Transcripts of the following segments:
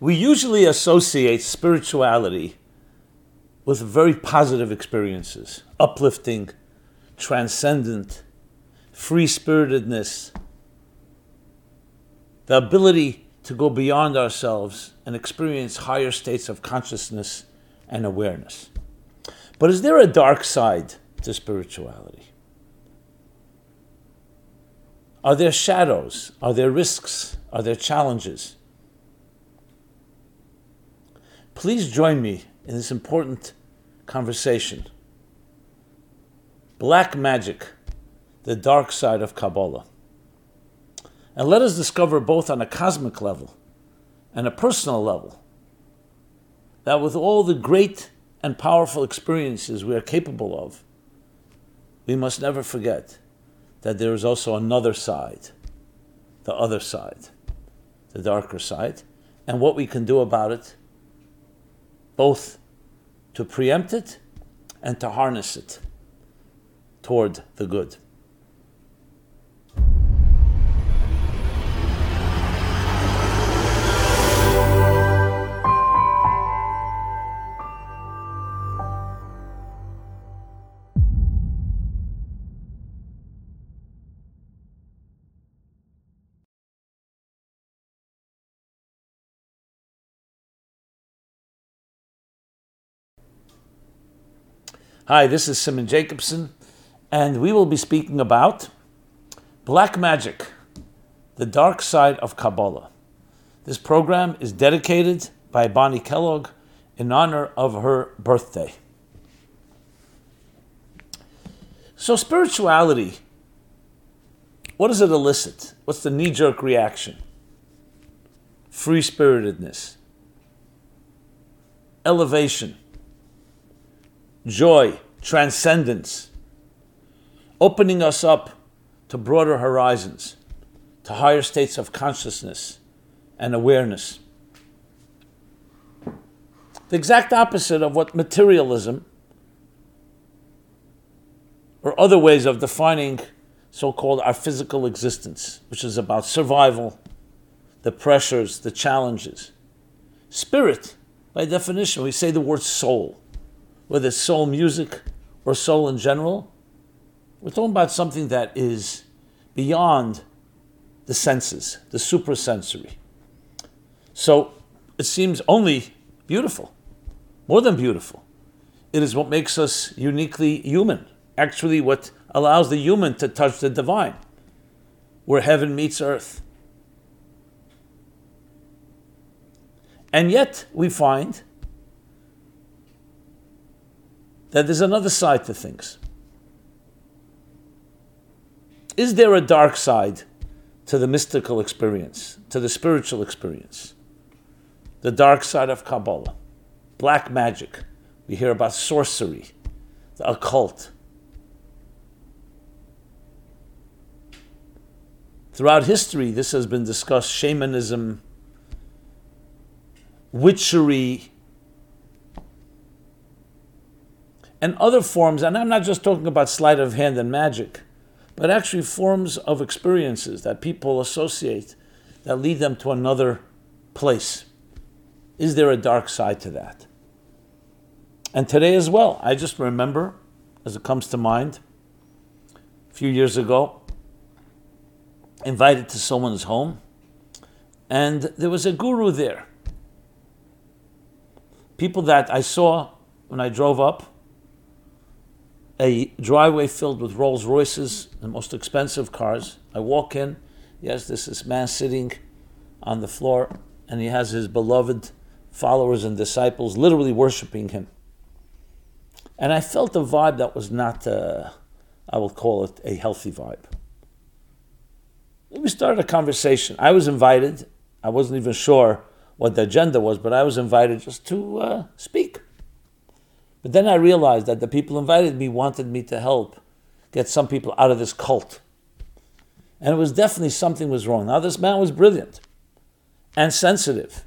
We usually associate spirituality with very positive experiences, uplifting, transcendent, free spiritedness, the ability to go beyond ourselves and experience higher states of consciousness and awareness. But is there a dark side to spirituality? Are there shadows? Are there risks? Are there challenges? Please join me in this important conversation. Black magic, the dark side of Kabbalah. And let us discover both on a cosmic level and a personal level that with all the great and powerful experiences we are capable of, we must never forget that there is also another side, the other side, the darker side, and what we can do about it, both to preempt it and to harness it toward the good. Hi, this is Simon Jacobson, and we will be speaking about Black Magic, the dark side of Kabbalah. This program is dedicated by Bonnie Kellogg in honor of her birthday. So, spirituality, what does it elicit? What's the knee jerk reaction? Free spiritedness, elevation joy, transcendence, opening us up to broader horizons, to higher states of consciousness and awareness. The exact opposite of what materialism or other ways of defining so called our physical existence, which is about survival, the pressures, the challenges. Spirit, by definition, we say the word soul whether it's soul music or soul in general, we're talking about something that is beyond the senses, the suprasensory. So it seems only beautiful, more than beautiful. It is what makes us uniquely human, actually, what allows the human to touch the divine, where heaven meets earth. And yet, we find that there's another side to things. Is there a dark side to the mystical experience, to the spiritual experience? The dark side of Kabbalah, black magic. We hear about sorcery, the occult. Throughout history, this has been discussed shamanism, witchery, and other forms, and I'm not just talking about sleight of hand and magic, but actually forms of experiences that people associate that lead them to another place. Is there a dark side to that? And today as well, I just remember, as it comes to mind, a few years ago, invited to someone's home, and there was a guru there. People that I saw when I drove up, a driveway filled with Rolls Royces, the most expensive cars. I walk in, yes, this is man sitting on the floor, and he has his beloved followers and disciples literally worshiping him. And I felt a vibe that was not, uh, I will call it a healthy vibe. We started a conversation. I was invited. I wasn't even sure what the agenda was, but I was invited just to uh, speak. But then I realized that the people invited me wanted me to help get some people out of this cult. And it was definitely something was wrong. Now this man was brilliant and sensitive.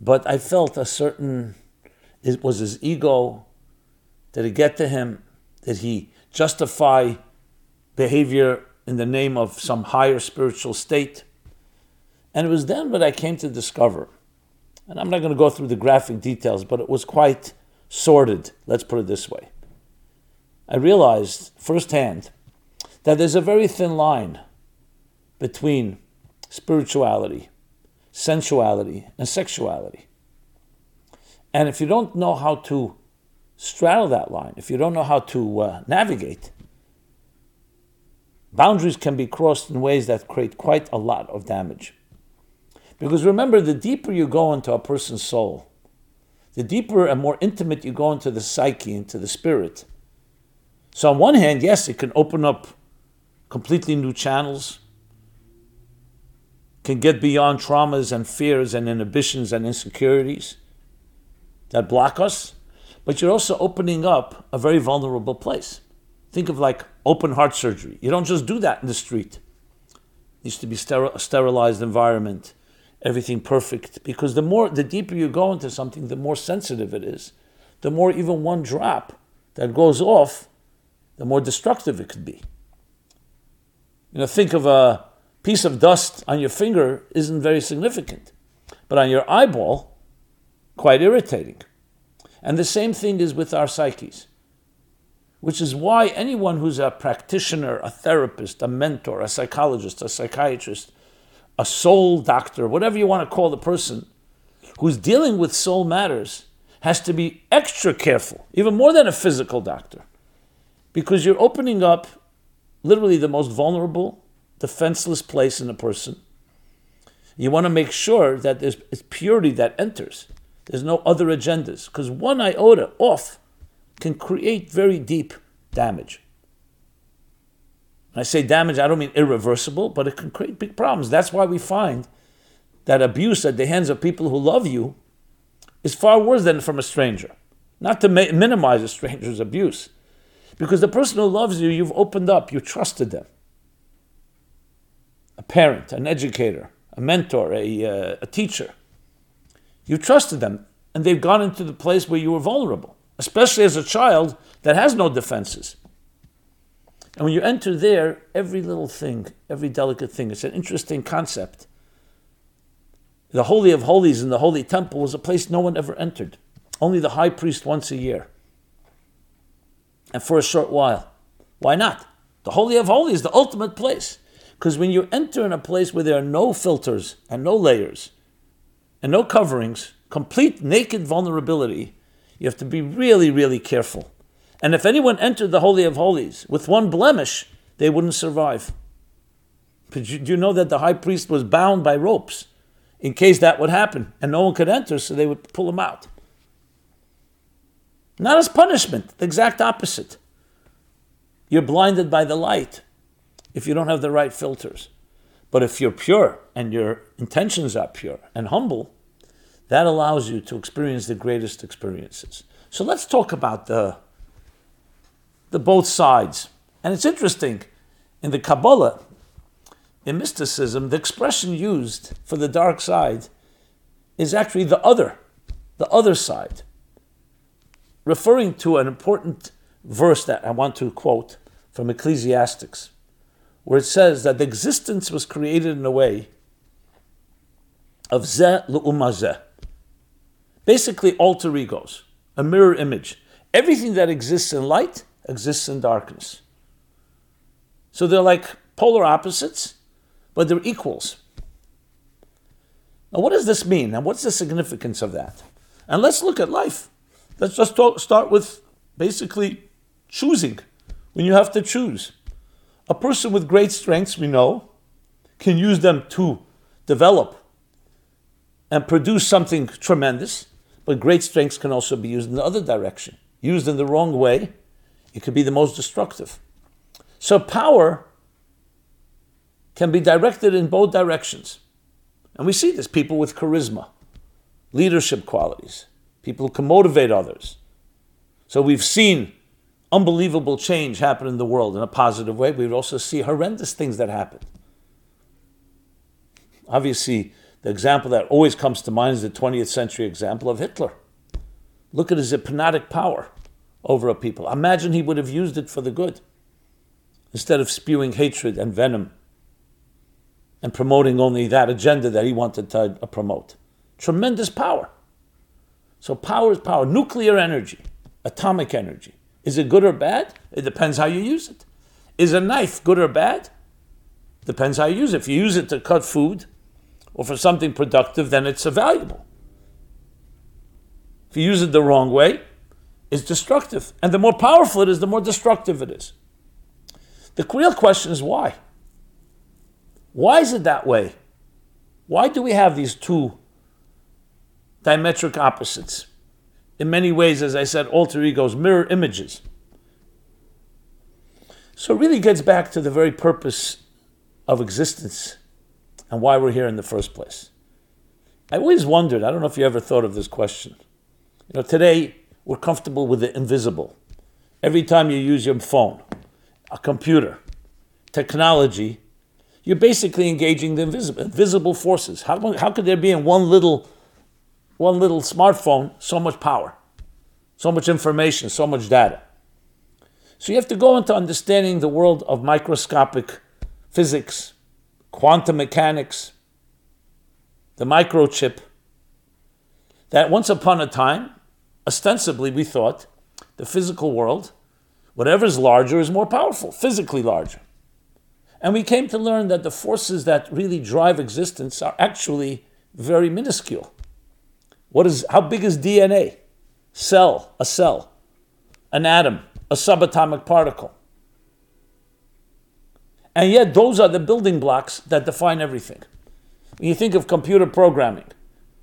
But I felt a certain it was his ego. Did it get to him? Did he justify behavior in the name of some higher spiritual state? And it was then that I came to discover And I'm not going to go through the graphic details, but it was quite sordid, let's put it this way. I realized firsthand that there's a very thin line between spirituality, sensuality, and sexuality. And if you don't know how to straddle that line, if you don't know how to uh, navigate, boundaries can be crossed in ways that create quite a lot of damage. Because remember, the deeper you go into a person's soul, the deeper and more intimate you go into the psyche, into the spirit. So, on one hand, yes, it can open up completely new channels, can get beyond traumas and fears and inhibitions and insecurities that block us, but you're also opening up a very vulnerable place. Think of like open heart surgery. You don't just do that in the street. It needs to be a sterilized environment, everything perfect. Because the more, the deeper you go into something, the more sensitive it is. The more even one drop that goes off, the more destructive it could be. You know, think of a piece of dust on your finger isn't very significant, but on your eyeball, quite irritating. And the same thing is with our psyches, which is why anyone who's a practitioner, a therapist, a mentor, a psychologist, a psychiatrist, a soul doctor, whatever you want to call the person who's dealing with soul matters, has to be extra careful, even more than a physical doctor, because you're opening up literally the most vulnerable, defenseless place in a person. You want to make sure that there's purity that enters. There's no other agendas, because one iota off can create very deep damage. I say damage, I don't mean irreversible, but it can create big problems. That's why we find that abuse at the hands of people who love you is far worse than from a stranger. Not to ma- minimize a stranger's abuse, because the person who loves you, you've opened up, you trusted them. A parent, an educator, a mentor, a, uh, a teacher. You trusted them, and they've gone into the place where you were vulnerable, especially as a child that has no defenses. And when you enter there, every little thing, every delicate thing, it's an interesting concept. The Holy of Holies in the Holy Temple was a place no one ever entered, only the high priest once a year and for a short while. Why not? The Holy of Holies, the ultimate place. Because when you enter in a place where there are no filters and no layers and no coverings, complete naked vulnerability, you have to be really, really careful. And if anyone entered the Holy of Holies with one blemish, they wouldn't survive. But you, do you know that the high priest was bound by ropes in case that would happen and no one could enter, so they would pull him out? Not as punishment, the exact opposite. You're blinded by the light if you don't have the right filters. But if you're pure and your intentions are pure and humble, that allows you to experience the greatest experiences. So let's talk about the, the both sides. And it's interesting, in the Kabbalah, in mysticism, the expression used for the dark side is actually the other, the other side referring to an important verse that I want to quote from Ecclesiastes, where it says that the existence was created in a way of zeh lu'umazeh. Basically, alter egos, a mirror image. Everything that exists in light exists in darkness. So they're like polar opposites, but they're equals. Now, what does this mean? And what's the significance of that? And let's look at life. Let's just talk, start with basically choosing. When you have to choose, a person with great strengths, we know, can use them to develop and produce something tremendous, but great strengths can also be used in the other direction. Used in the wrong way, it could be the most destructive. So power can be directed in both directions. And we see this people with charisma, leadership qualities, people who can motivate others. So we've seen unbelievable change happen in the world in a positive way. We also see horrendous things that happen. Obviously, the example that always comes to mind is the 20th century example of Hitler. Look at his hypnotic power over a people. Imagine he would have used it for the good instead of spewing hatred and venom and promoting only that agenda that he wanted to uh, promote. tremendous power. So power is power. Nuclear energy, atomic energy. Is it good or bad? It depends how you use it. Is a knife good or bad? Depends how you use it. If you use it to cut food or for something productive, then it's valuable. If you use it the wrong way, it's destructive. And the more powerful it is, the more destructive it is. The real question is why? Why is it that way? Why do we have these two diametric opposites? In many ways, as I said, alter egos, mirror images. So it really gets back to the very purpose of existence and why we're here in the first place. I always wondered, I don't know if you ever thought of this question. You know, today we're comfortable with the invisible. Every time you use your phone, a computer, technology, you're basically engaging the invisible, invisible forces. How, how could there be in one little, one little smartphone so much power, so much information, so much data? So you have to go into understanding the world of microscopic physics, quantum mechanics, the microchip, that once upon a time, ostensibly we thought the physical world, whatever is larger, is more powerful, physically larger. And we came to learn that the forces that really drive existence are actually very minuscule. What is, how big is DNA? Cell, a cell, an atom, a subatomic particle. And yet, those are the building blocks that define everything. When you think of computer programming,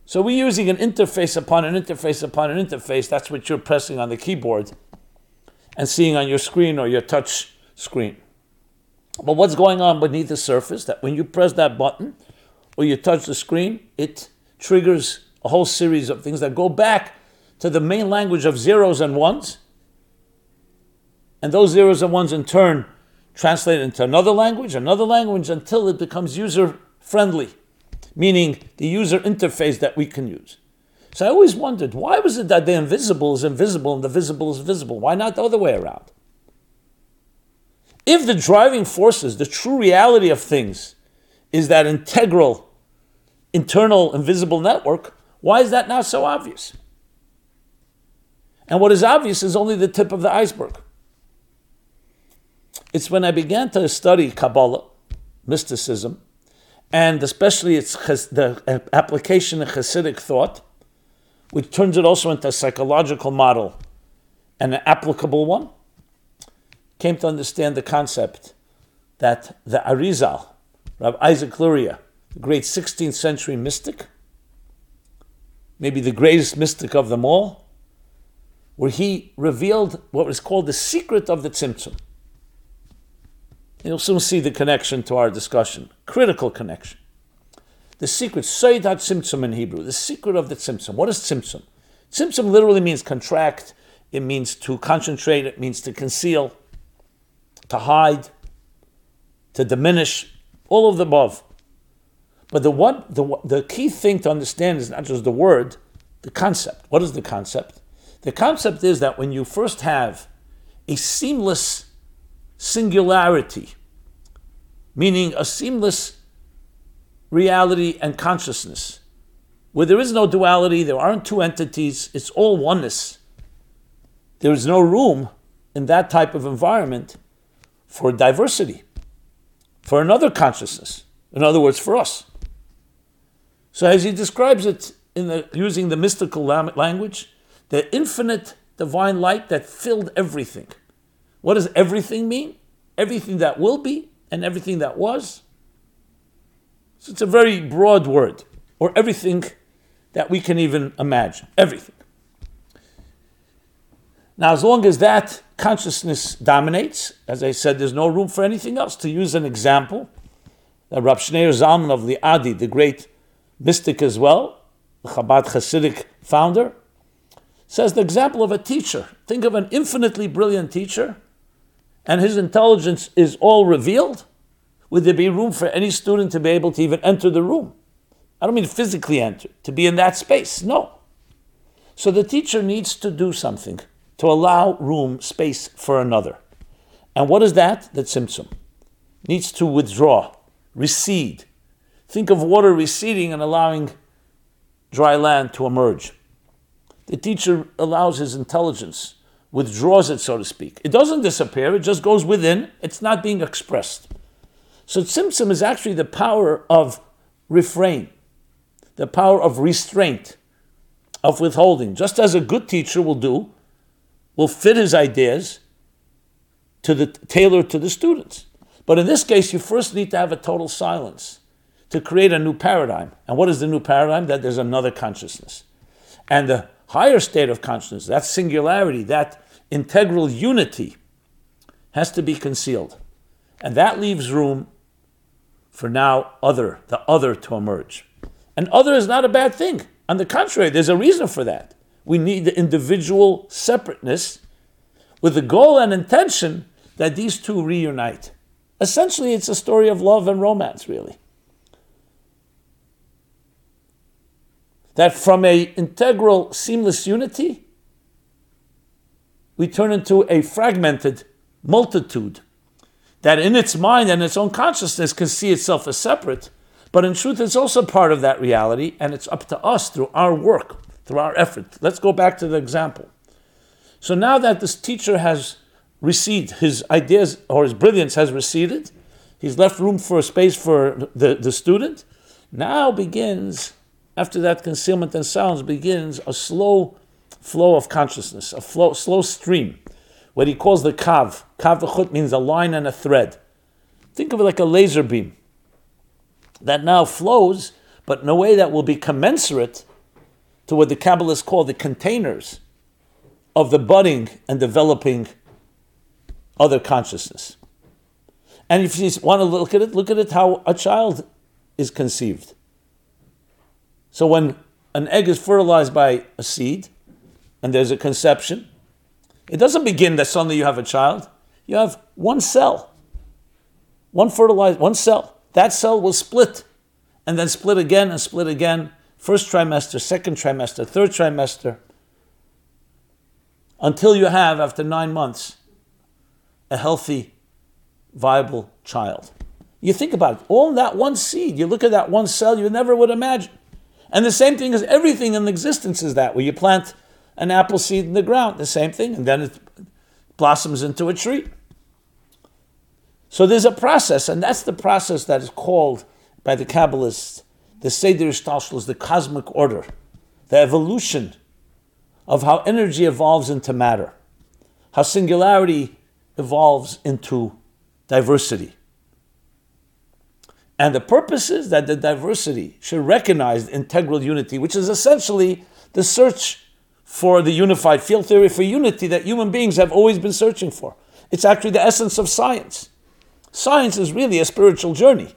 so we're using an interface upon an interface upon an interface. That's what you're pressing on the keyboard and seeing on your screen or your touch screen. But what's going on beneath the surface? That when you press that button or you touch the screen, it triggers a whole series of things that go back to the main language of zeros and ones. And those zeros and ones in turn translate into another language, another language, until it becomes user friendly, meaning the user interface that we can use. So I always wondered why was it that the invisible is invisible and the visible is visible? Why not the other way around? If the driving forces, the true reality of things, is that integral, internal, invisible network, why is that now so obvious? And what is obvious is only the tip of the iceberg. It's when I began to study Kabbalah, mysticism, and especially its the uh, application of Hasidic thought, which turns it also into a psychological model and an applicable one, came to understand the concept that the Arizal, Rabbi Isaac Luria, the great 16th century mystic, maybe the greatest mystic of them all, where he revealed what was called the secret of the Tzimtzum. You'll soon see the connection to our discussion, critical connection. The secret, Seidat Tzimtzum in Hebrew, the secret of the Tzimtzum. What is Tzimtzum? Tzimtzum literally means contract, it means to concentrate, it means to conceal to hide, to diminish, all of the above. But the one, the, the key thing to understand is not just the word, the concept. What is the concept? The concept is that when you first have a seamless singularity, meaning a seamless reality and consciousness, where there is no duality, there aren't two entities, it's all oneness. There is no room in that type of environment for diversity, for another consciousness. In other words, for us. So, as he describes it in the, using the mystical language, the infinite divine light that filled everything. What does everything mean? Everything that will be and everything that was. So it's a very broad word, or everything that we can even imagine. Everything. Now, as long as that consciousness dominates, as I said, there's no room for anything else. To use an example, that Rab Shneur Zalman of Liadi, the great mystic as well, the Chabad Hasidic founder, says the example of a teacher. Think of an infinitely brilliant teacher, and his intelligence is all revealed. Would there be room for any student to be able to even enter the room? I don't mean physically enter, to be in that space. No. So the teacher needs to do something to allow room, space for another. And what is that? That tzimtzum needs to withdraw, recede. Think of water receding and allowing dry land to emerge. The teacher allows his intelligence, withdraws it, so to speak. It doesn't disappear, it just goes within, it's not being expressed. So tzimtzum is actually the power of refrain, the power of restraint, of withholding, just as a good teacher will do, will fit his ideas to the tailor to the students. But in this case, you first need to have a total silence to create a new paradigm. And what is the new paradigm? That there's another consciousness. And the higher state of consciousness, that singularity, that integral unity, has to be concealed. And that leaves room for now other, the other to emerge. And other is not a bad thing. On the contrary, there's a reason for that. We need the individual separateness with the goal and intention that these two reunite. Essentially, it's a story of love and romance, really. That from a integral, seamless unity, we turn into a fragmented multitude that in its mind and its own consciousness can see itself as separate, but in truth, it's also part of that reality, and it's up to us through our work, through our effort. Let's go back to the example. So now that this teacher has receded, his ideas or his brilliance has receded, he's left room for a space for the, the student. Now begins, after that concealment and silence, begins a slow flow of consciousness, a flow, slow stream, what he calls the kav. Kav v'chut means a line and a thread. Think of it like a laser beam that now flows, but in a way that will be commensurate to what the Kabbalists call the containers of the budding and developing other consciousness. And if you want to look at it, look at it how a child is conceived. So when an egg is fertilized by a seed and there's a conception, it doesn't begin that suddenly you have a child. You have one cell, one fertilized, one cell. That cell will split and then split again and split again. First trimester, second trimester, third trimester, until you have, after nine months, a healthy, viable child. You think about it, all that one seed, you look at that one cell, you never would imagine. And the same thing is everything in existence is that, where you plant an apple seed in the ground, the same thing, and then it blossoms into a tree. So there's a process, and that's the process that is called by the Kabbalists the Seder Ishtalshlos, the cosmic order, the evolution of how energy evolves into matter, how singularity evolves into diversity. And the purpose is that the diversity should recognize integral unity, which is essentially the search for the unified field theory for unity that human beings have always been searching for. It's actually the essence of science. Science is really a spiritual journey.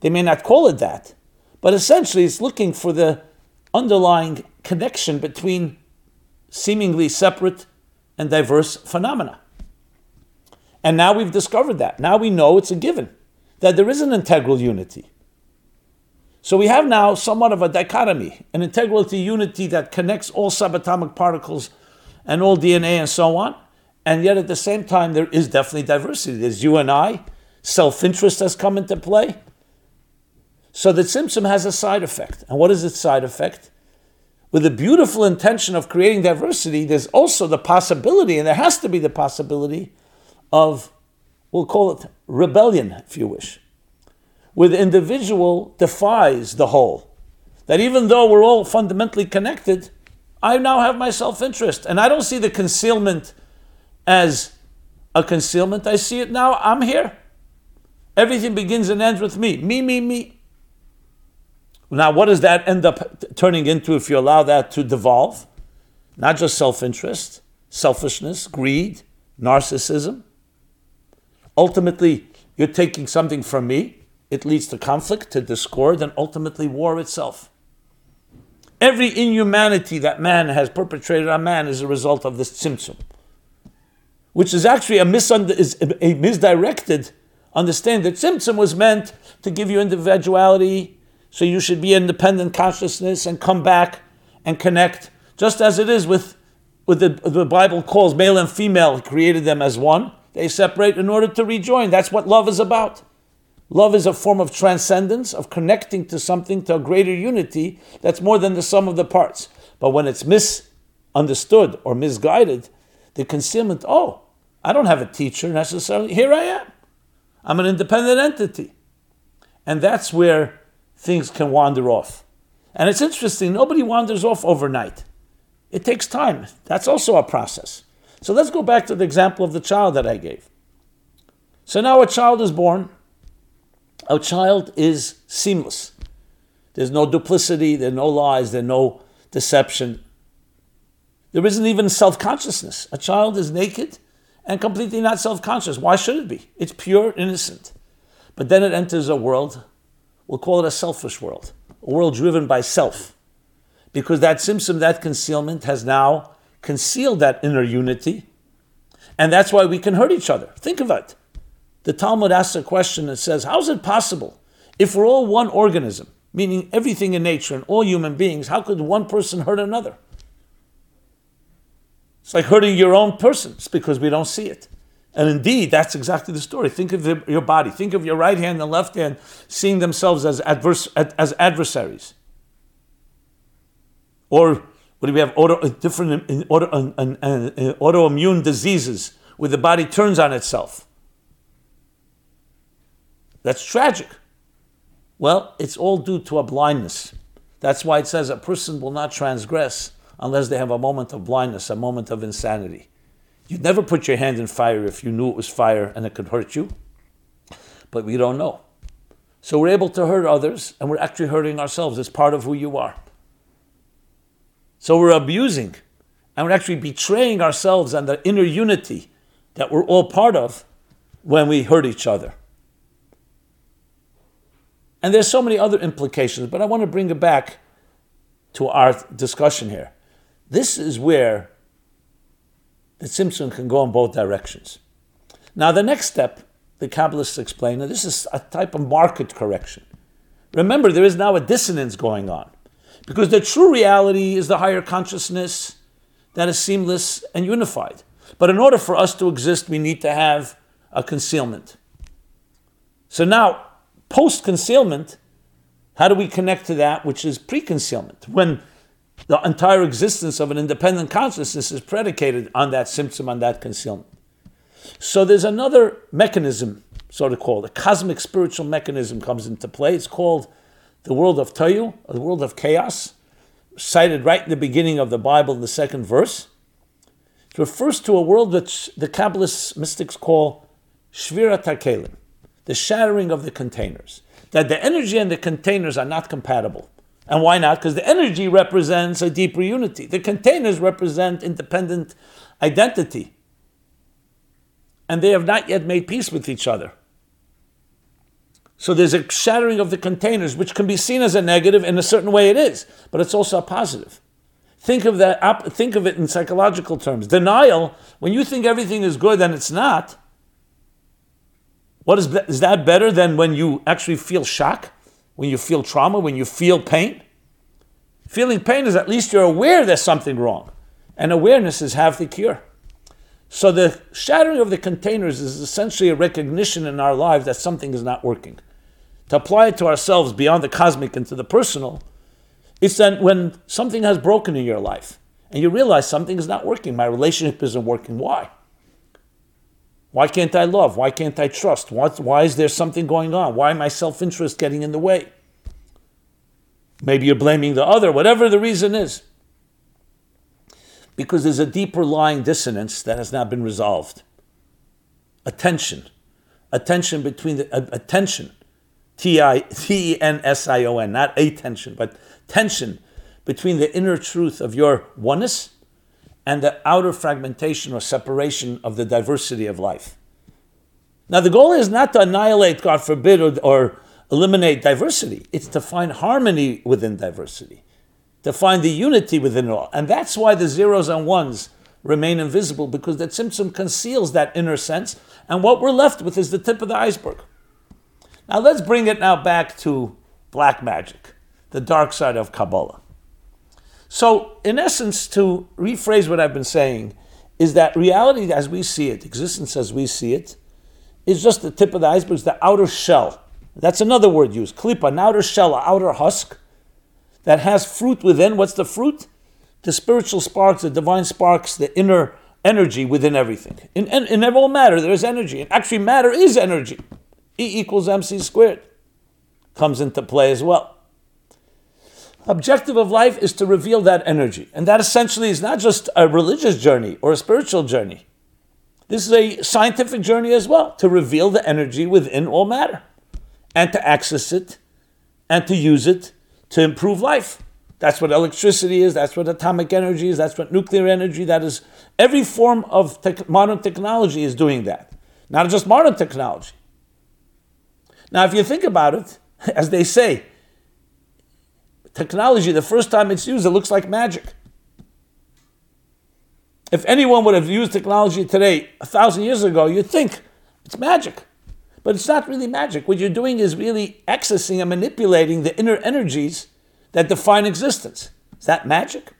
They may not call it that, but essentially it's looking for the underlying connection between seemingly separate and diverse phenomena. And now we've discovered that. Now we know it's a given that there is an integral unity. So we have now somewhat of a dichotomy, an integral unity that connects all subatomic particles and all DNA and so on. And yet at the same time, there is definitely diversity. There's you and I, self interest has come into play. So the tzimtzum has a side effect. And what is its side effect? With the beautiful intention of creating diversity, there's also the possibility, and there has to be the possibility, of, we'll call it rebellion, if you wish, the individual defies the whole. That even though we're all fundamentally connected, I now have my self interest. And I don't see the concealment as a concealment. I see it now. I'm here. Everything begins and ends with me. Me, me, me. Now, what does that end up turning into if you allow that to devolve? Not just self interest, selfishness, greed, narcissism, Ultimately, you're taking something from me. It leads to conflict, to discord, and ultimately war itself. Every inhumanity that man has perpetrated on man is a result of this tzimtzum, which is actually a, is a misdirected understanding that tzimtzum was meant to give you individuality, so you should be independent consciousness and come back and connect, just as it is with, with the, the Bible calls male and female, created them as one. They separate in order to rejoin. That's what love is about. Love is a form of transcendence, of connecting to something, to a greater unity that's more than the sum of the parts. But when it's misunderstood or misguided, the concealment, oh, I don't have a teacher necessarily. Here I am. I'm an independent entity. And that's where things can wander off. And it's interesting, nobody wanders off overnight. It takes time. That's also a process. So let's go back to the example of the child that I gave. So now a child is born. A child is seamless. There's no duplicity, there's no lies, there's no deception. There isn't even self consciousness. A child is naked and completely not self conscious. Why should it be? It's pure, innocent. But then it enters a world, we'll call it a selfish world, a world driven by self. Because that tzimtzum, that concealment, has now concealed that inner unity. And that's why we can hurt each other. Think of it. The Talmud asks a question that says, How is it possible? If we're all one organism, meaning everything in nature and all human beings, how could one person hurt another? It's like hurting your own person. It's because we don't see it. And indeed, that's exactly the story. Think of the, your body. Think of your right hand and left hand seeing themselves as, adverse, as adversaries. Or what do we have? Auto, different in, auto, uh, uh, autoimmune diseases where the body turns on itself. That's tragic. Well, it's all due to a blindness. That's why it says a person will not transgress unless they have a moment of blindness, a moment of insanity. You'd never put your hand in fire if you knew it was fire and it could hurt you. But we don't know. So we're able to hurt others and we're actually hurting ourselves. It's part of who you are. So we're abusing and we're actually betraying ourselves and the inner unity that we're all part of when we hurt each other. And there's so many other implications, but I want to bring it back to our discussion here. This is where the Tzimtzum can go in both directions. Now, the next step, the Kabbalists explain, and this is a type of market correction. Remember, there is now a dissonance going on because the true reality is the higher consciousness that is seamless and unified. But in order for us to exist, we need to have a concealment. So now, post concealment, how do we connect to that which is pre concealment? When the entire existence of an independent consciousness is predicated on that tzimtzum, on that concealment. So there's another mechanism, so to call it, a cosmic spiritual mechanism comes into play. It's called the world of Tohu, the world of chaos, cited right in the beginning of the Bible in the second verse. It refers to a world which the Kabbalist mystics call Shvirat HaKelim, the shattering of the containers. That the energy and the containers are not compatible. And why not? Because the energy represents a deeper unity. The containers represent independent identity. And they have not yet made peace with each other. So there's a shattering of the containers, which can be seen as a negative. In a certain way, it is, but it's also a positive. Think of that. Think of it in psychological terms. Denial. When you think everything is good and it's not, what is is that better than when you actually feel shock? when you feel trauma, when you feel pain. Feeling pain is at least you're aware there's something wrong. And awareness is half the cure. So the shattering of the containers is essentially a recognition in our lives that something is not working. To apply it to ourselves beyond the cosmic and to the personal, it's that when something has broken in your life and you realize something is not working, my relationship isn't working, why? Why can't I love? Why can't I trust? What, why is there something going on? Why my self interest getting in the way? Maybe you're blaming the other, whatever the reason is. Because there's a deeper lying dissonance that has not been resolved. Attention. Attention between the uh, attention. T I T E N S I O N, not a tension, but tension between the inner truth of your oneness and the outer fragmentation or separation of the diversity of life. Now, the goal is not to annihilate, God forbid, or, or eliminate diversity, it's to find harmony within diversity, to find the unity within it all. And that's why the zeros and ones remain invisible, because that Tzimtzum conceals that inner sense, and what we're left with is the tip of the iceberg. Now, let's bring it now back to black magic, the dark side of Kabbalah. So, in essence, to rephrase what I've been saying, is that reality as we see it, existence as we see it, is just the tip of the iceberg, the outer shell That's another word used. Klipa, an outer shell, an outer husk that has fruit within. What's the fruit? The spiritual sparks, the divine sparks, the inner energy within everything. In, in, in all matter, there is energy. And actually, matter is energy. E equals mc squared comes into play as well. Objective of life is to reveal that energy. And that essentially is not just a religious journey or a spiritual journey. This is a scientific journey as well, to reveal the energy within all matter and to access it and to use it to improve life. That's what electricity is, that's what atomic energy is, that's what nuclear energy, that is every form of modern technology is doing that. Not just modern technology. Now, if you think about it, as they say, technology, the first time it's used, it looks like magic. If anyone would have used technology today, a thousand years ago, you'd think it's magic. But it's not really magic. What you're doing is really accessing and manipulating the inner energies that define existence. Is that magic?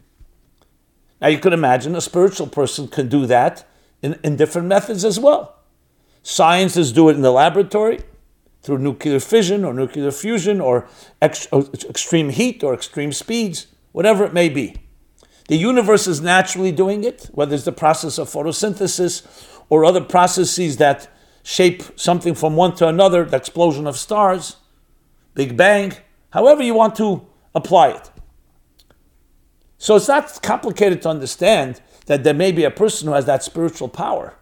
Now you could imagine a spiritual person can do that in, in different methods as well. Scientists do it in the laboratory through nuclear fission or nuclear fusion or ex- uh, extreme heat or extreme speeds, whatever it may be. The universe is naturally doing it, whether it's the process of photosynthesis or other processes that shape something from one to another, the explosion of stars, Big Bang, however you want to apply it. So it's not complicated to understand that there may be a person who has that spiritual power.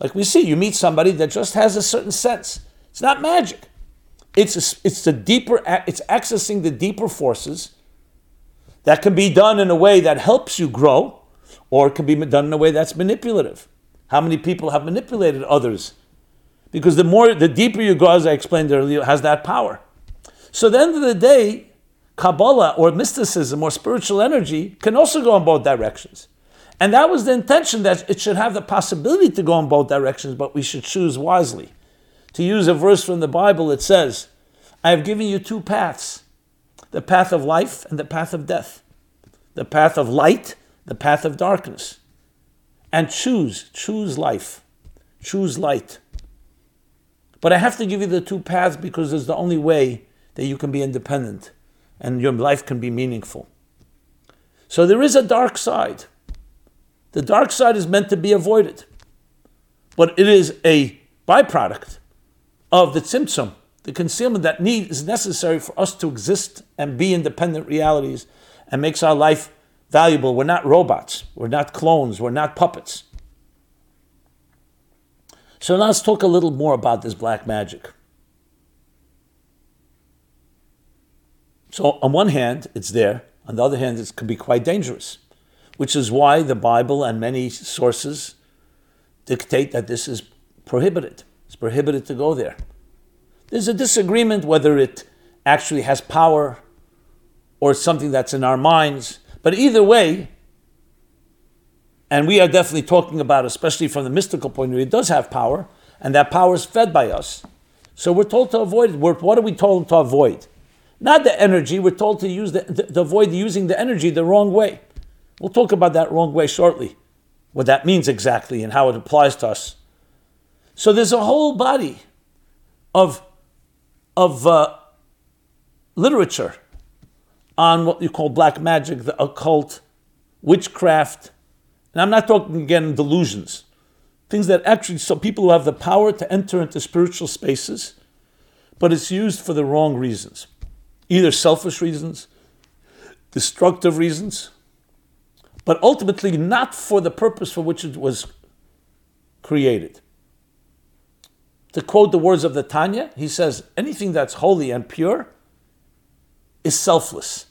Like we see, you meet somebody that just has a certain sense. It's not magic. It's a, it's the deeper. It's accessing the deeper forces that can be done in a way that helps you grow, or it can be done in a way that's manipulative. How many people have manipulated others? Because the more, the deeper you go, as I explained earlier, has that power. So at the end of the day, Kabbalah or mysticism or spiritual energy can also go in both directions. And that was the intention that it should have the possibility to go in both directions, but we should choose wisely. To use a verse from the Bible, it says, I have given you two paths the path of life and the path of death, the path of light, the path of darkness. And choose, choose life, choose light. But I have to give you the two paths because it's the only way that you can be independent and your life can be meaningful. So there is a dark side. The dark side is meant to be avoided, but it is a byproduct of the tzimtzum, the concealment that need is necessary for us to exist and be independent realities and makes our life valuable. We're not robots, we're not clones, we're not puppets. So now let's talk a little more about this black magic. So, on one hand, it's there. On the other hand, it can be quite dangerous, which is why the Bible and many sources dictate that this is prohibited. Prohibited to go there. There's a disagreement whether it actually has power or it's something that's in our minds. But either way, and we are definitely talking about, especially from the mystical point of view, it does have power, and that power is fed by us. So we're told to avoid it. We're, what are we told to avoid? Not the energy, we're told to use the, to avoid using the energy the wrong way. We'll talk about that wrong way shortly, what that means exactly and how it applies to us. So there's a whole body of, of uh, literature on what you call black magic, the occult, witchcraft, and I'm not talking again delusions, things that actually, so people who have the power to enter into spiritual spaces, but it's used for the wrong reasons either selfish reasons, destructive reasons, but ultimately not for the purpose for which it was created. To quote the words of the Tanya, he says, anything that's holy and pure is selfless.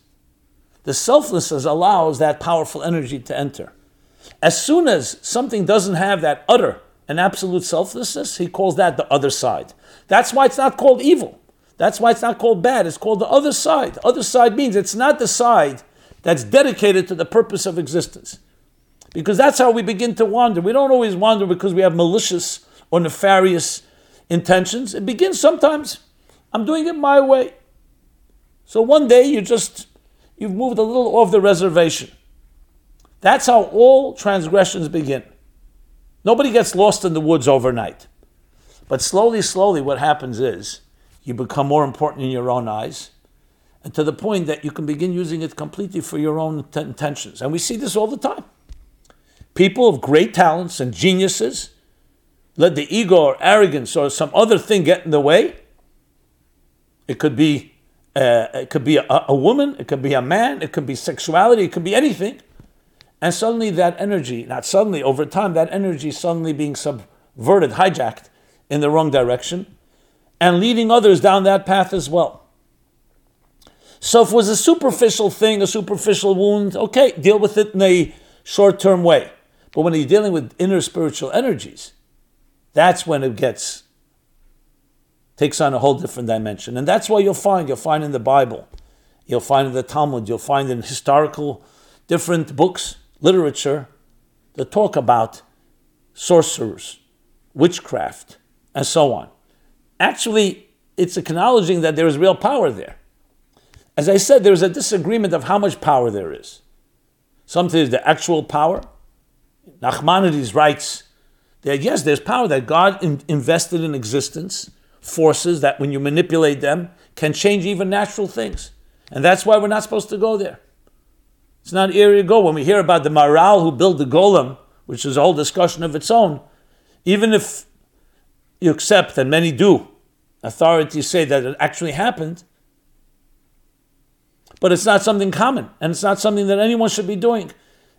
The selflessness allows that powerful energy to enter. As soon as something doesn't have that utter and absolute selflessness, he calls that the other side. That's why it's not called evil. That's why it's not called bad. It's called the other side. Other side means it's not the side that's dedicated to the purpose of existence. Because that's how we begin to wander. We don't always wander because we have malicious or nefarious intentions. It begins sometimes, I'm doing it my way. So one day you just, you've moved a little off the reservation. That's how all transgressions begin. Nobody gets lost in the woods overnight. But slowly, slowly, what happens is you become more important in your own eyes, and to the point that you can begin using it completely for your own t- intentions. And we see this all the time. People of great talents and geniuses let the ego or arrogance or some other thing get in the way. It could be uh, it could be a, a woman, it could be a man, it could be sexuality, it could be anything. And suddenly that energy, not suddenly, over time, that energy suddenly being subverted, hijacked in the wrong direction, and leading others down that path as well. So if it was a superficial thing, a superficial wound, okay, deal with it in a short term way. But when you're dealing with inner spiritual energies, that's when it gets takes on a whole different dimension. And that's why you'll find, you'll find in the Bible, you'll find in the Talmud, you'll find in historical different books, literature, that talk about sorcerers, witchcraft, and so on. Actually, it's acknowledging that there is real power there. As I said, there's a disagreement of how much power there is. Sometimes the actual power. Nachmanides writes that yes, there's power that God in- invested in existence, forces that when you manipulate them can change even natural things. And that's why we're not supposed to go there. It's not area to go. When we hear about the Maharal who built the golem, which is a whole discussion of its own, even if you accept, and many do, authorities say that it actually happened, but it's not something common, and it's not something that anyone should be doing.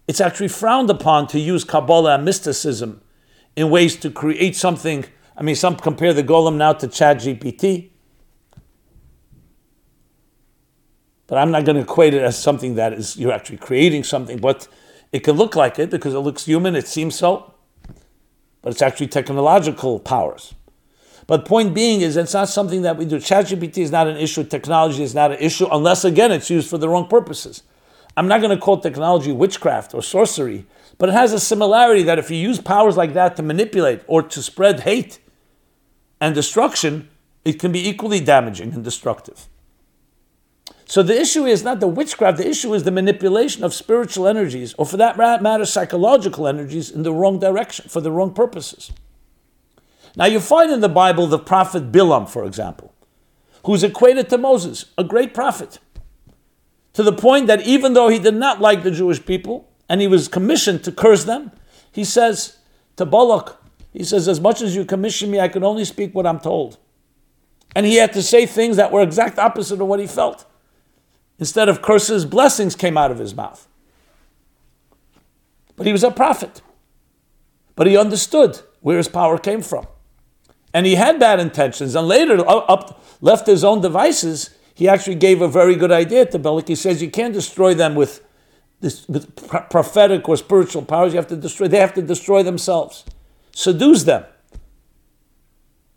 It's actually frowned upon to use Kabbalah and mysticism in ways to create something. I mean, some compare the golem now to Chat GPT. But I'm not going to equate it as something that is you're actually creating something, but it can look like it because it looks human, it seems so, but it's actually technological powers. But point being is it's not something that we do. ChatGPT is not an issue, technology is not an issue, unless again it's used for the wrong purposes. I'm not going to call technology witchcraft or sorcery, but it has a similarity that if you use powers like that to manipulate or to spread hate and destruction, it can be equally damaging and destructive. So the issue is not the witchcraft, the issue is the manipulation of spiritual energies, or for that matter, psychological energies, in the wrong direction, for the wrong purposes. Now you find in the Bible the prophet Bilam, for example, who's equated to Moses, a great prophet, to the point that even though he did not like the Jewish people, and he was commissioned to curse them, he says to Balak, he says, As much as you commission me, I can only speak what I'm told. And he had to say things that were exact opposite of what he felt. Instead of curses, blessings came out of his mouth. But he was a prophet. But he understood where his power came from. And he had bad intentions. And later, up, left his own devices, he actually gave a very good idea to Balak. He says you can't destroy them with, this, prophetic or spiritual powers. You have to destroy. They have to destroy themselves. Seduce them.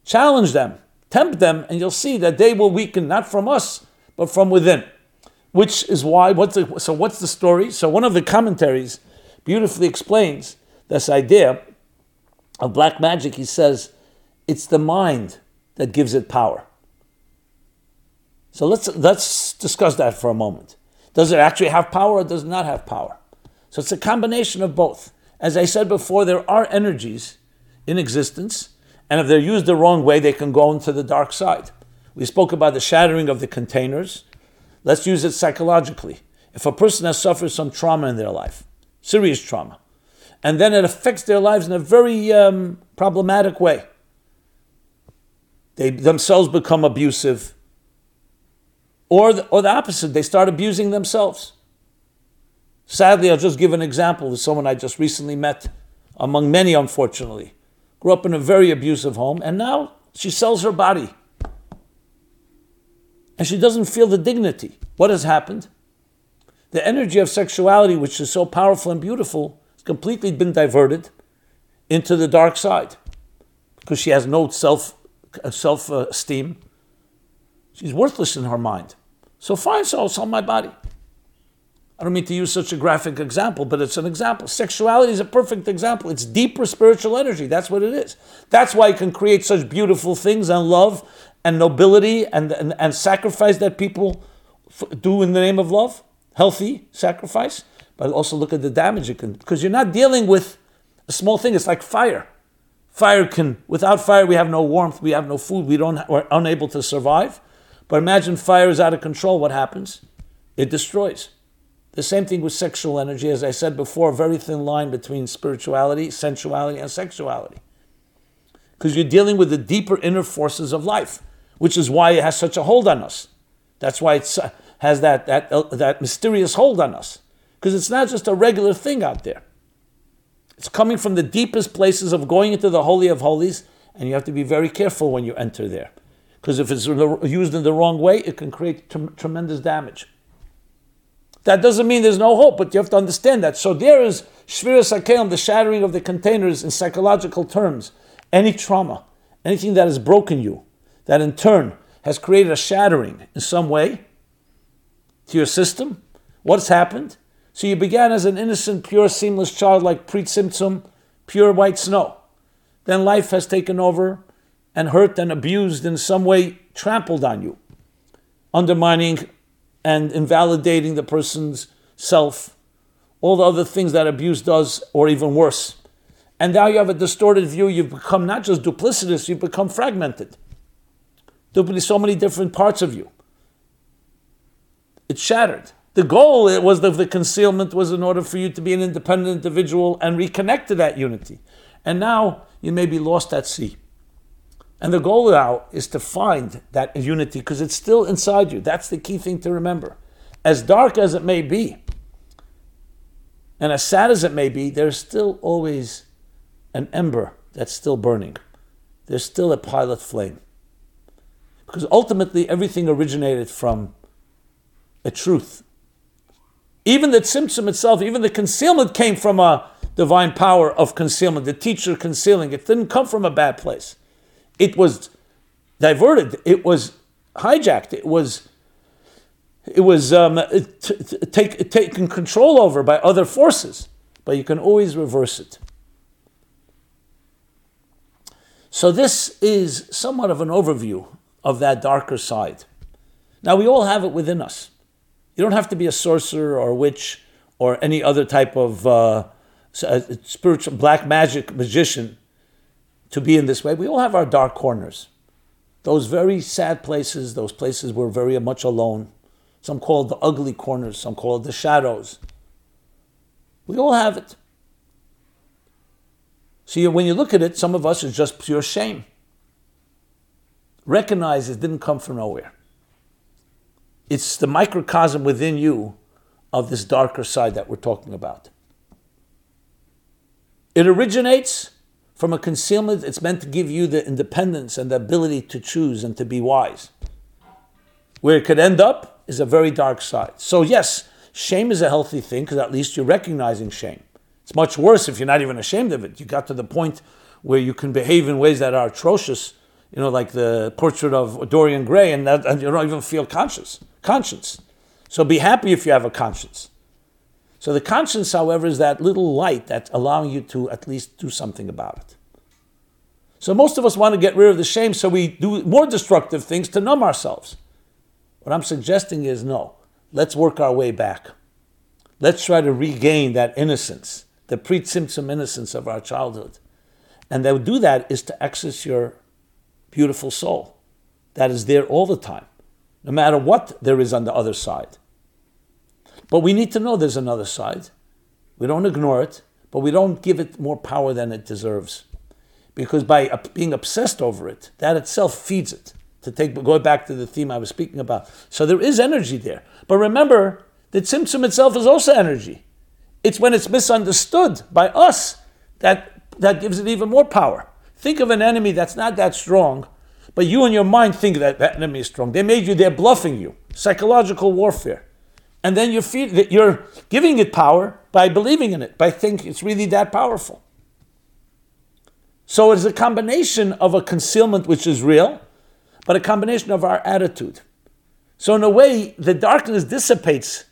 Challenge them. Tempt them, and you'll see that they will weaken not from us, but from within which is why, what's the, so what's the story? So one of the commentaries beautifully explains this idea of black magic. He says, it's the mind that gives it power. So let's, let's discuss that for a moment. Does it actually have power or does it not have power? So it's a combination of both. As I said before, there are energies in existence, and if they're used the wrong way, they can go into the dark side. We spoke about the shattering of the containers Let's use it psychologically. If a person has suffered some trauma in their life, serious trauma, and then it affects their lives in a very um, problematic way, they themselves become abusive, or the, or the opposite, they start abusing themselves. Sadly, I'll just give an example of someone I just recently met, among many, unfortunately. Grew up in a very abusive home, and now she sells her body and she doesn't feel the dignity. What has happened? The energy of sexuality, which is so powerful and beautiful, has completely been diverted into the dark side because she has no self uh, self esteem. She's worthless in her mind. So fine, so I'll sell my body. I don't mean to use such a graphic example, but it's an example. Sexuality is a perfect example. It's deeper spiritual energy. That's what it is. That's why it can create such beautiful things and love and nobility and, and, and sacrifice that people f- do in the name of love, healthy sacrifice, but also look at the damage it can, because you're not dealing with a small thing, it's like fire. Fire can, without fire, we have no warmth, we have no food, we don't, we're unable to survive. But imagine fire is out of control, what happens? It destroys. The same thing with sexual energy, as I said before, a very thin line between spirituality, sensuality, and sexuality. Because you're dealing with the deeper inner forces of life, which is why it has such a hold on us. That's why it has that, that, uh, that mysterious hold on us. Because it's not just a regular thing out there. It's coming from the deepest places of going into the Holy of Holies, and you have to be very careful when you enter there. Because if it's used in the wrong way, it can create t- tremendous damage. That doesn't mean there's no hope, but you have to understand that. So there is Shvira HaKelim, the shattering of the containers in psychological terms. Any trauma, anything that has broken you, that in turn has created a shattering in some way to your system, what's happened? So you began as an innocent, pure, seamless child like pre Tzimtzum, pure white snow. Then life has taken over and hurt and abused in some way, trampled on you, undermining and invalidating the person's self, all the other things that abuse does, or even worse. And now you have a distorted view. You've become not just duplicitous, you've become fragmented. There'll so many different parts of you. It's shattered. The goal it was of the concealment was in order for you to be an independent individual and reconnect to that unity. And now you may be lost at sea. And the goal now is to find that unity because it's still inside you. That's the key thing to remember. As dark as it may be, and as sad as it may be, there's still always an ember that's still burning. There's still a pilot flame. Because ultimately, everything originated from a truth. Even the tzimtzum itself, even the concealment came from a divine power of concealment, the teacher concealing. It didn't come from a bad place it was diverted, it was hijacked, it was it was um, t- t- take, taken control over by other forces, but you can always reverse it. So, this is somewhat of an overview of that darker side. Now, we all have it within us. You don't have to be a sorcerer or a witch or any other type of uh, spiritual black magic magician to be in this way. We all have our dark corners. Those very sad places, those places we're very much alone. Some call it the ugly corners, some call it the shadows. We all have it. See, when you look at it, some of us is just pure shame. Recognize it didn't come from nowhere. It's the microcosm within you of this darker side that we're talking about. It originates from a concealment, it's meant to give you the independence and the ability to choose and to be wise. Where it could end up is a very dark side. So, yes, shame is a healthy thing because at least you're recognizing shame. It's much worse if you're not even ashamed of it. You got to the point where you can behave in ways that are atrocious, you know, like the portrait of Dorian Gray, and, that, and you don't even feel conscious, conscience. So be happy if you have a conscience. So the conscience, however, is that little light that's allowing you to at least do something about it. So most of us want to get rid of the shame, so we do more destructive things to numb ourselves. What I'm suggesting is no, let's work our way back. Let's try to regain that innocence, the pre Tzimtzum innocence of our childhood. And to do that is to access your beautiful soul that is there all the time, no matter what there is on the other side. But we need to know there's another side. We don't ignore it, but we don't give it more power than it deserves. Because by being obsessed over it, that itself feeds it. To take go back to the theme I was speaking about. So there is energy there. But remember that Tzimtzum itself is also energy. It's when it's misunderstood by us that, that gives it even more power. Think of an enemy that's not that strong, but you in your mind think that that enemy is strong. They made you, they're bluffing you. Psychological warfare and then you're, feed, you're giving it power by believing in it, by thinking it's really that powerful. So it's a combination of a concealment which is real, but a combination of our attitude. So in a way, the darkness dissipates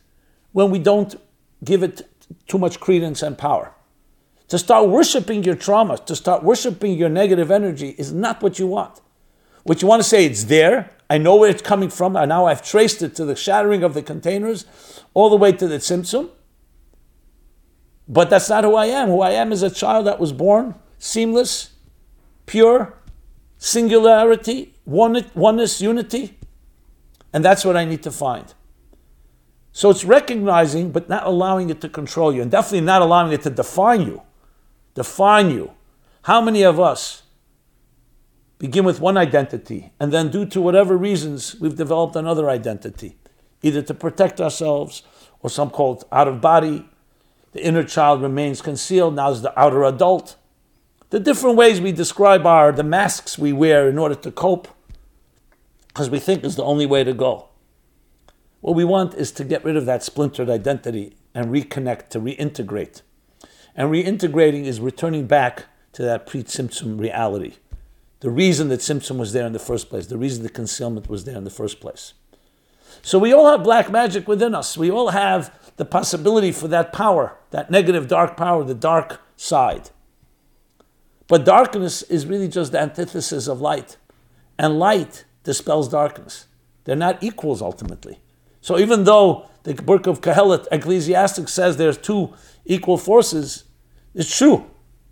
when we don't give it too much credence and power. To start worshiping your trauma, to start worshiping your negative energy is not what you want. What you want to say, it's there, I know where it's coming from, and now I've traced it to the shattering of the containers, all the way to the Tzimtzum. But that's not who I am. Who I am is a child that was born seamless, pure singularity, oneness, unity. And that's what I need to find. So it's recognizing, but not allowing it to control you, and definitely not allowing it to define you. Define you. How many of us begin with one identity, and then, due to whatever reasons, we've developed another identity, either to protect ourselves, or some call it out of body. The inner child remains concealed, now is the outer adult. The different ways we describe our the masks we wear in order to cope, because we think is the only way to go. What we want is to get rid of that splintered identity and reconnect, to reintegrate. And reintegrating is returning back to that pre Tzimtzum reality. The reason that Tzimtzum was there in the first place, the reason the concealment was there in the first place. So we all have black magic within us. We all have the possibility for that power, that negative dark power, the dark side. But darkness is really just the antithesis of light. And light dispels darkness. They're not equals ultimately. So even though the book of Kohelet, Ecclesiastes says there's two equal forces, it's true.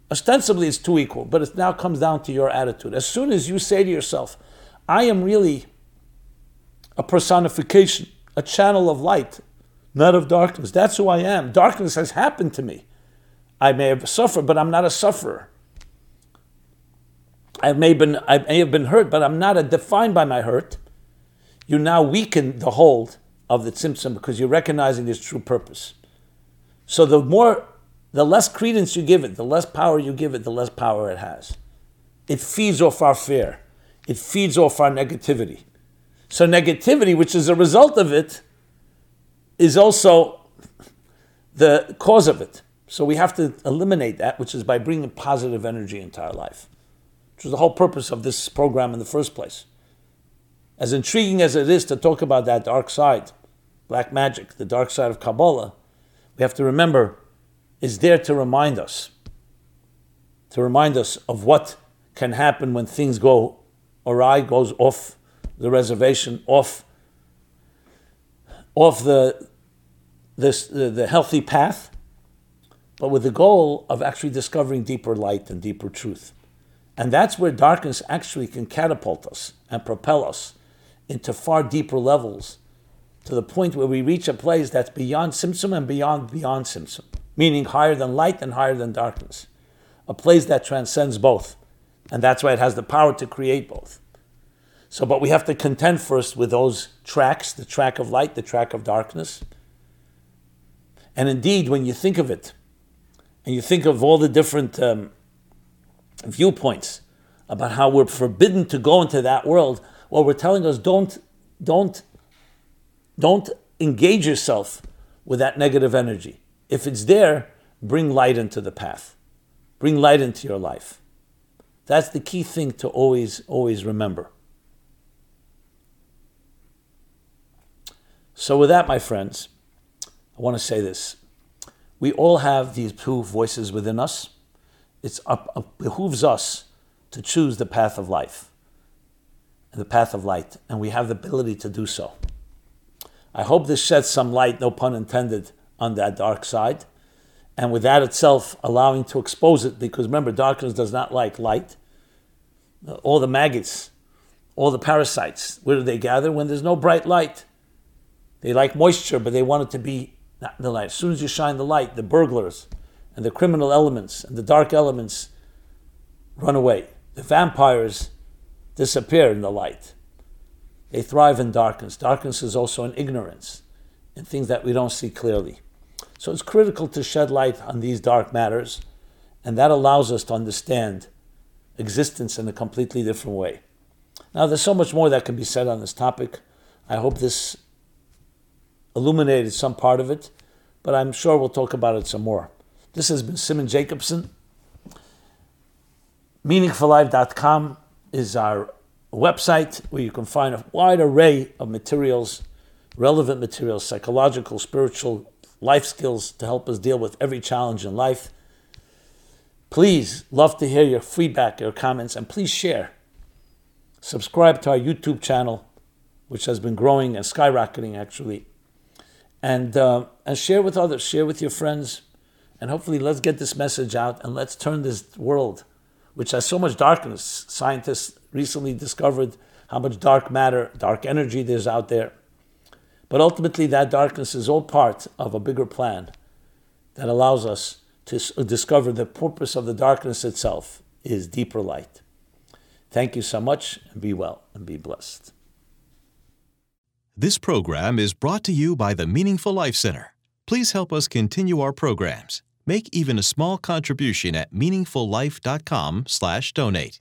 Ostensibly it's two equal, but it now comes down to your attitude. As soon as you say to yourself, I am really a personification, a channel of light, not of darkness. That's who I am. Darkness has happened to me. I may have suffered, but I'm not a sufferer. I may, been, I may have been hurt, but I'm not defined by my hurt. You now weaken the hold of the tzimtzum because you're recognizing its true purpose. So the more, the less credence you give it, the less power you give it, the less power it has. It feeds off our fear. It feeds off our negativity. So negativity, which is a result of it, is also the cause of it. So we have to eliminate that, which is by bringing positive energy into our life, which was the whole purpose of this program in the first place. As intriguing as it is to talk about that dark side, black magic, the dark side of Kabbalah, we have to remember is there to remind us, to remind us of what can happen when things go awry, goes off the reservation, off, off the, this, the, the healthy path, but with the goal of actually discovering deeper light and deeper truth. And that's where darkness actually can catapult us and propel us into far deeper levels to the point where we reach a place that's beyond Tzimtzum and beyond beyond Tzimtzum, meaning higher than light and higher than darkness. A place that transcends both. And that's why it has the power to create both. So, but we have to contend first with those tracks the track of light, the track of darkness. And indeed, when you think of it, and you think of all the different um, viewpoints about how we're forbidden to go into that world, well, we're telling us don't, don't don't engage yourself with that negative energy. If it's there, bring light into the path. Bring light into your life. That's the key thing to always, always remember. So, with that, my friends, I want to say this. We all have these two voices within us. It behooves us to choose the path of life, and the path of light, and we have the ability to do so. I hope this sheds some light, no pun intended, on that dark side. And with that itself, allowing to expose it, because remember, darkness does not like light. All the maggots, all the parasites, where do they gather? When there's no bright light. They like moisture, but they want it to be not in the light. As soon as you shine the light, the burglars and the criminal elements and the dark elements run away. The vampires disappear in the light. They thrive in darkness. Darkness is also in ignorance, in things that we don't see clearly. So it's critical to shed light on these dark matters, and that allows us to understand existence in a completely different way. Now, there's so much more that can be said on this topic. I hope this illuminated some part of it, but I'm sure we'll talk about it some more. This has been Simon Jacobson. MeaningfulLife.com is our website where you can find a wide array of materials, relevant materials, psychological, spiritual, life skills to help us deal with every challenge in life. Please, love to hear your feedback, your comments, and please share. Subscribe to our YouTube channel, which has been growing and skyrocketing actually, and uh, and share with others, share with your friends, and hopefully let's get this message out and let's turn this world which has so much darkness. Scientists recently discovered how much dark matter, dark energy there's out there. But ultimately, that darkness is all part of a bigger plan that allows us to uh, discover the purpose of the darkness itself is deeper light. Thank you so much, and be well and be blessed. This program is brought to you by the Meaningful Life Center. Please help us continue our programs. Make even a small contribution at meaningfullife.com/donate.